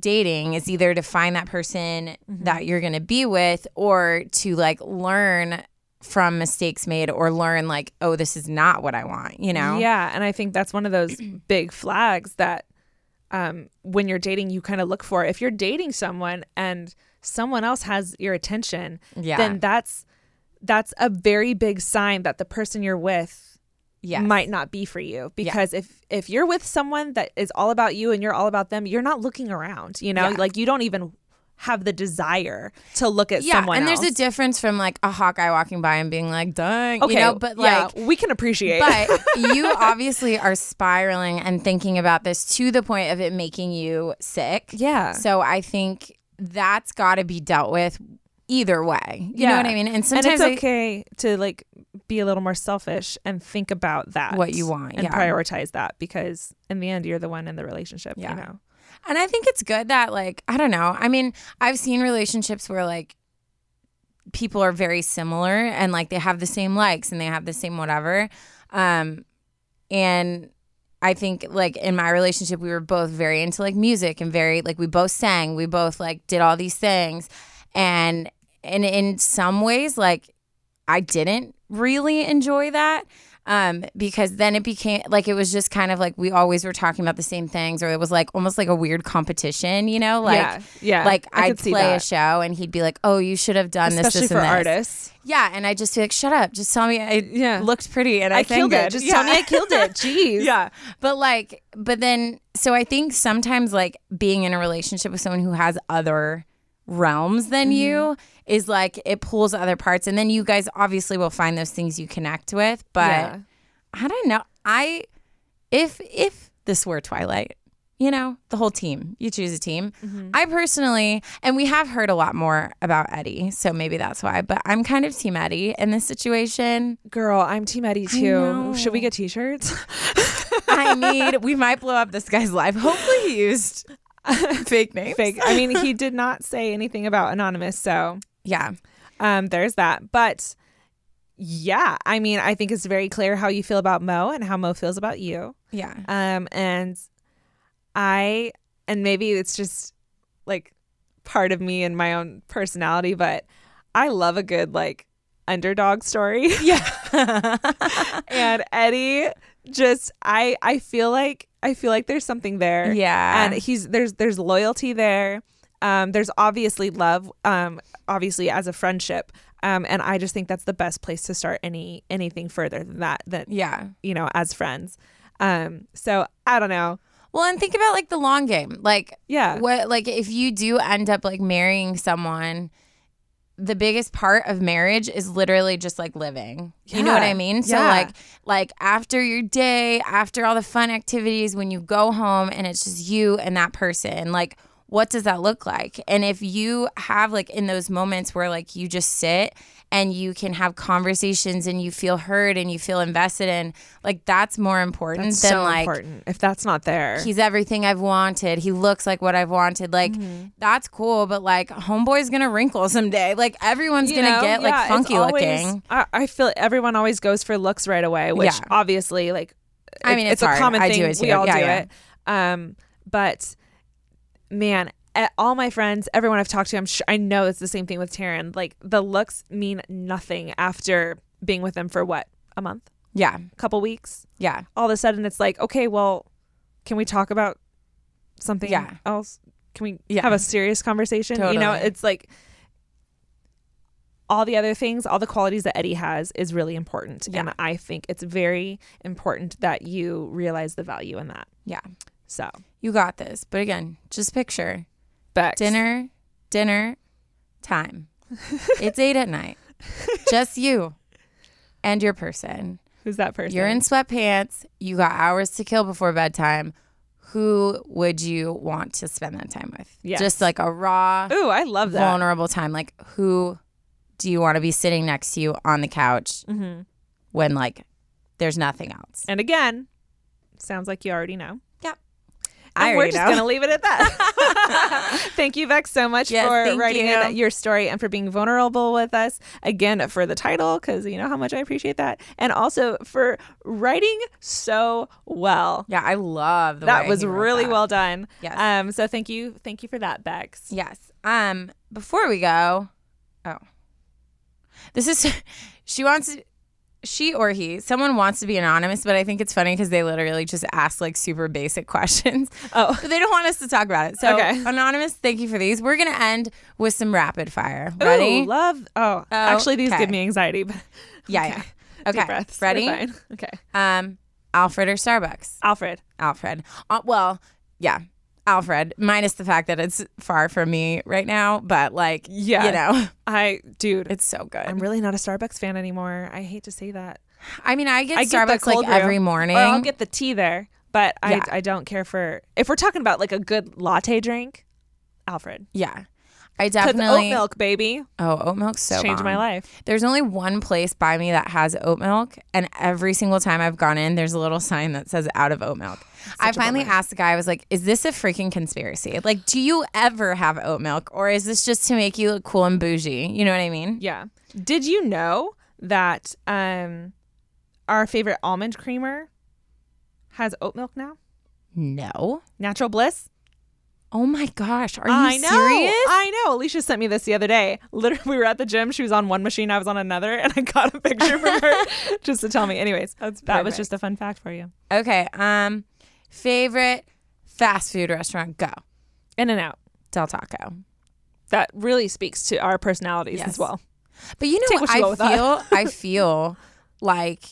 dating is either to find that person Mm-hmm. that you're going to be with or to like learn from mistakes made or learn like oh this is not what I want, you know? Yeah, and I think that's one of those big flags that um, when you're dating, you kind of look for. If you're dating someone and someone else has your attention, Yeah. then that's that's a very big sign that the person you're with Yes. might not be for you because if if you're with someone that is all about you and you're all about them you're not looking around you know Yeah. like you don't even have the desire to look at yeah, someone and there's else. a difference from like a guy walking by and being like, "Dang," okay you know. But like, yeah, we can appreciate but you obviously are spiraling and thinking about this to the point of it making you sick. Yeah. So I think that's got to be dealt with either way. You know Yeah. what I mean? And and sometimes it's I- okay to like be a little more selfish and think about that What you want, and yeah. prioritize that because in the end you're the one in the relationship Yeah. you know And I think it's good that like I don't know. I mean, I've seen relationships where like people are very similar and like they have the same likes and they have the same whatever. Um, and I think like in my relationship, we were both very into like music and very like we both sang, we both like did all these things, and and in some ways like I didn't really enjoy that. Um, because then it became like it was just kind of like we always were talking about the same things, or it was like almost like a weird competition, you know? Like, Yeah, yeah, like I I'd see play a show, and he'd be like, "Oh, you should have done Especially this, this, for and this." artists. Yeah, and I just be like, "Shut up! Just tell me I Yeah. looked pretty and I, I killed good. it. Just Yeah. tell me I killed it. Jeez. yeah. But like, but then, so I think sometimes like being in a relationship with someone who has other realms than Mm-hmm. you is like it pulls other parts, and then you guys obviously will find those things you connect with. But Yeah. I don't know. I if if this were Twilight. You know, the whole team. You choose a team. Mm-hmm. I personally, and we have heard a lot more about Eddie, so maybe that's why, but I'm kind of Team Eddie in this situation. Girl, I'm Team Eddie too. Should we get t-shirts? I need. we might blow up this guy's life. Hopefully, he used fake names. Fake. I mean, he did not say anything about anonymous, so Yeah. um, there's that. But yeah, I mean, I think it's very clear how you feel about Mo and how Mo feels about you. Yeah. Um, and I, and maybe it's just like part of me and my own personality, but I love a good like underdog story. Yeah. and Eddie just I I feel like I feel like there's something there. Yeah. And he's there's there's loyalty there. Um there's obviously love um obviously as a friendship. Um and I just think that's the best place to start any anything further than that that yeah. you know as friends. Um so I don't know. Well, and think about like the long game. Like, Yeah. what, like, if you do end up like marrying someone, the biggest part of marriage is literally just like living. You know what I mean? So Yeah. like like after your day, after all the fun activities, when you go home and it's just you and that person, like what does that look like? And if you have like in those moments where like you just sit and you can have conversations and you feel heard and you feel invested in, like that's more important That's than so like important. If that's not there. he's everything I've wanted. He looks like what I've wanted. Like Mm-hmm. that's cool, but like homeboy's gonna wrinkle someday. Like everyone's You gonna know? get like Yeah, it's funky always- looking. I, I feel everyone always goes for looks right away, which Yeah. obviously, like, I mean, it's, it's a common I thing. do it We all Yeah, do it. Um, but man, all my friends, everyone I've talked to, I'm sure I know it's the same thing with Taryn. Like the looks mean nothing after being with them for what a month, Yeah, a couple weeks. yeah, All of a sudden, it's like, okay, well, can we talk about something Yeah. else? Can we Yeah. have a serious conversation? You know, it's like all the other things, all the qualities that Eddie has is really important. Yeah. And I think it's very important that you realize the value in that. yeah. So, You got this. But again, just picture Bex. dinner, dinner, time. it's eight at night. Just you and your person. Who's that person? You're in sweatpants. You got hours to kill before bedtime. Who would you want to spend that time with? Yes. Just like a raw, Ooh, I love that. vulnerable time. Like, who do you want to be sitting next to you on the couch Mhm. when, like, there's nothing else? And again, sounds like you already know. I we're just know. gonna leave it at that. thank you, Bex, so much Yes, for writing you. in your story and for being vulnerable with us. Again, for the title, because you know how much I appreciate that, and also for writing so well. Yeah, I love the that was really that. well done. Yes. Um. So thank you, thank you for that, Bex. Yes. Um. Before we go, oh, this is she wants she or he someone wants to be anonymous, but I think it's funny because they literally just ask like super basic questions. Oh. But they don't want us to talk about it. So Okay. anonymous, thank you for these. We're gonna end with some rapid fire. Ready? Ooh, love. Oh, actually, these okay. give me anxiety. But yeah, yeah. Okay. Deep breaths. Ready? Okay. Um, Alfred or Starbucks? Alfred. Alfred. Uh, well, yeah, Alfred. Minus the fact that it's far from me right now, but like, Yeah. you know, I, dude. it's so good. I'm really not a Starbucks fan anymore. I hate to say that. I mean, I get I get Starbucks like brew, every morning. Or I'll get the tea there, but Yeah. I I don't care for if we're talking about like a good latte drink. Alfred. yeah. I definitely oat milk, baby, Oh, oat milk so changed my life. There's only one place by me that has oat milk, and every single time I've gone in, there's a little sign that says out of oat milk. I finally asked the guy, I was like, is this a freaking conspiracy? Like, do you ever have oat milk, or is this just to make you look cool and bougie? You know what I mean? Yeah. Did you know that um, our favorite almond creamer has oat milk now? No. Natural Bliss. Oh my gosh. Are you I know. serious? I know. Alicia sent me this the other day. Literally, we were at the gym. She was on one machine. I was on another, and I got a picture from her just to tell me. Anyways, that was just a fun fact for you. okay. Um, favorite fast food restaurant? Go. In and out. Del Taco. That really speaks to our personalities Yes. as well. But you know Take what? I go with that. feel I feel like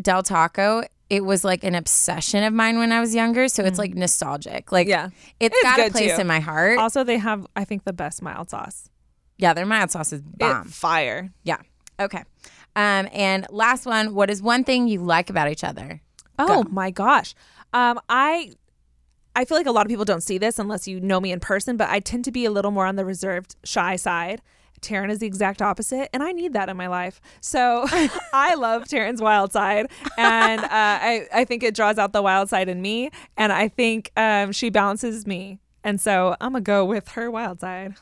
Del Taco. It was like an obsession of mine when I was younger, so it's like nostalgic. Like, Mm. Yeah. it's It's got a good, place too. in my heart. Also, they have, I think, the best mild sauce. yeah, their mild sauce is It- bomb. fire. yeah. Okay. Um, and last one. What is one thing you like about each other? Oh my gosh. Um, I I feel like a lot of people don't see this unless you know me in person, but I tend to be a little more on the reserved, shy side. Taryn is the exact opposite, and I need that in my life. So I love Taryn's wild side, and uh, I I think it draws out the wild side in me, and I think um, she balances me, and so I'm gonna go with her wild side.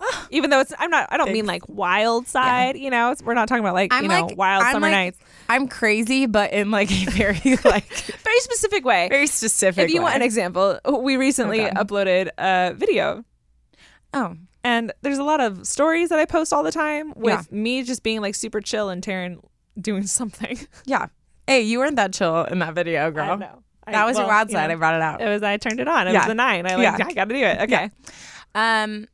Even though it's, I'm not. I don't mean like wild side. You know, It's- we're not talking about like I'm you know like wild I'm summer like- nights. I'm crazy, but in like a very like Very specific way. very specific. if you want an example, we recently Okay. uploaded a video, oh, and there's a lot of stories that I post all the time with Yeah. me just being like super chill and Taryn doing something. yeah. Hey, you weren't that chill in that video, girl. I know. I- That was your well, wild you side. know, I brought it out. It was I turned it on. It Yeah. was the nine. I like Yeah. I got to do it. Okay. Um,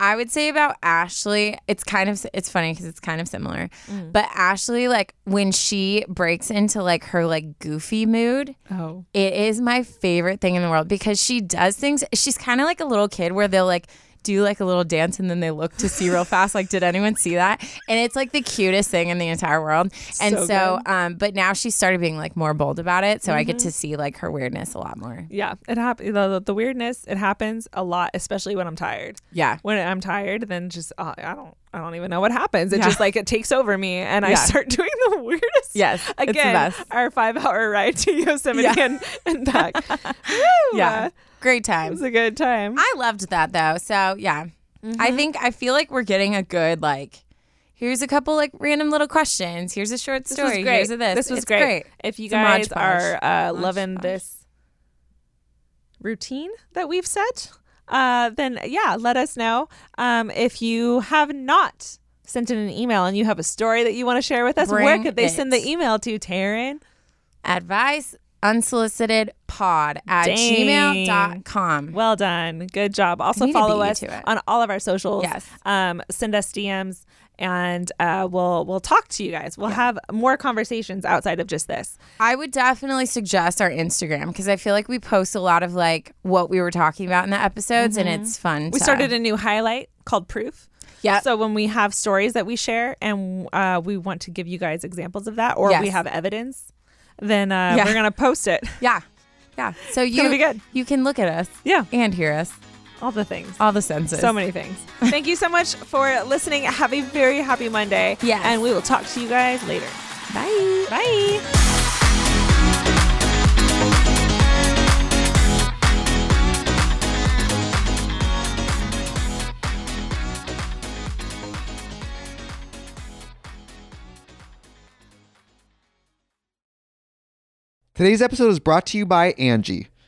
I would say about Ashley, it's kind of it's funny because it's kind of similar. But Ashley, like when she breaks into like her like goofy mood, Oh. it is my favorite thing in the world because she does things. She's kind of like a little kid where they'll like do like a little dance and then they look to see real fast. Like did anyone see that? And it's like the cutest thing in the entire world. And So so, um but now she started being like more bold about it. So i get to see like her weirdness a lot more. Yeah, it happens. The, the weirdness it happens a lot, especially when I'm tired. yeah. When I'm tired, then just uh, I don't I don't even know what happens. It Yeah. just like it takes over me, and I start doing the weirdest. Yes, again, our five hour ride to Yosemite Yeah. and, and back. Woo! yeah great it time was a good time. I loved that though. So yeah, I think I feel like we're getting a good like. Here's a couple like random little questions. Here's a short story. great. Here's a this. This was It's great. If you It's guys are uh, loving this routine that we've set, uh, then yeah, let us know. Um, if you have not sent in an email and you have a story that you want to share with us, where could they send the email to, Taryn? Advice unsolicited pod at Dang. gmail.com. Well done. Good job. Also follow us on all of our socials. Yes. Um, send us DMs and uh, we'll we'll talk to you guys. We'll have more conversations outside of just this. I would definitely suggest our Instagram because I feel like we post a lot of like what we were talking about in the episodes and it's fun. Mm-hmm. We to- started a new highlight called Proof. Yeah. So when we have stories that we share and uh, we want to give you guys examples of that, or we have evidence, then uh, Yeah. we're gonna post it. yeah. Yeah. So you be good. you can look at us Yeah, and hear us. All the things. All the senses. So many things. Thank you so much for listening. Have a very happy Monday. Yeah. And we will talk to you guys later. Bye. Bye. Today's episode is brought to you by Angi.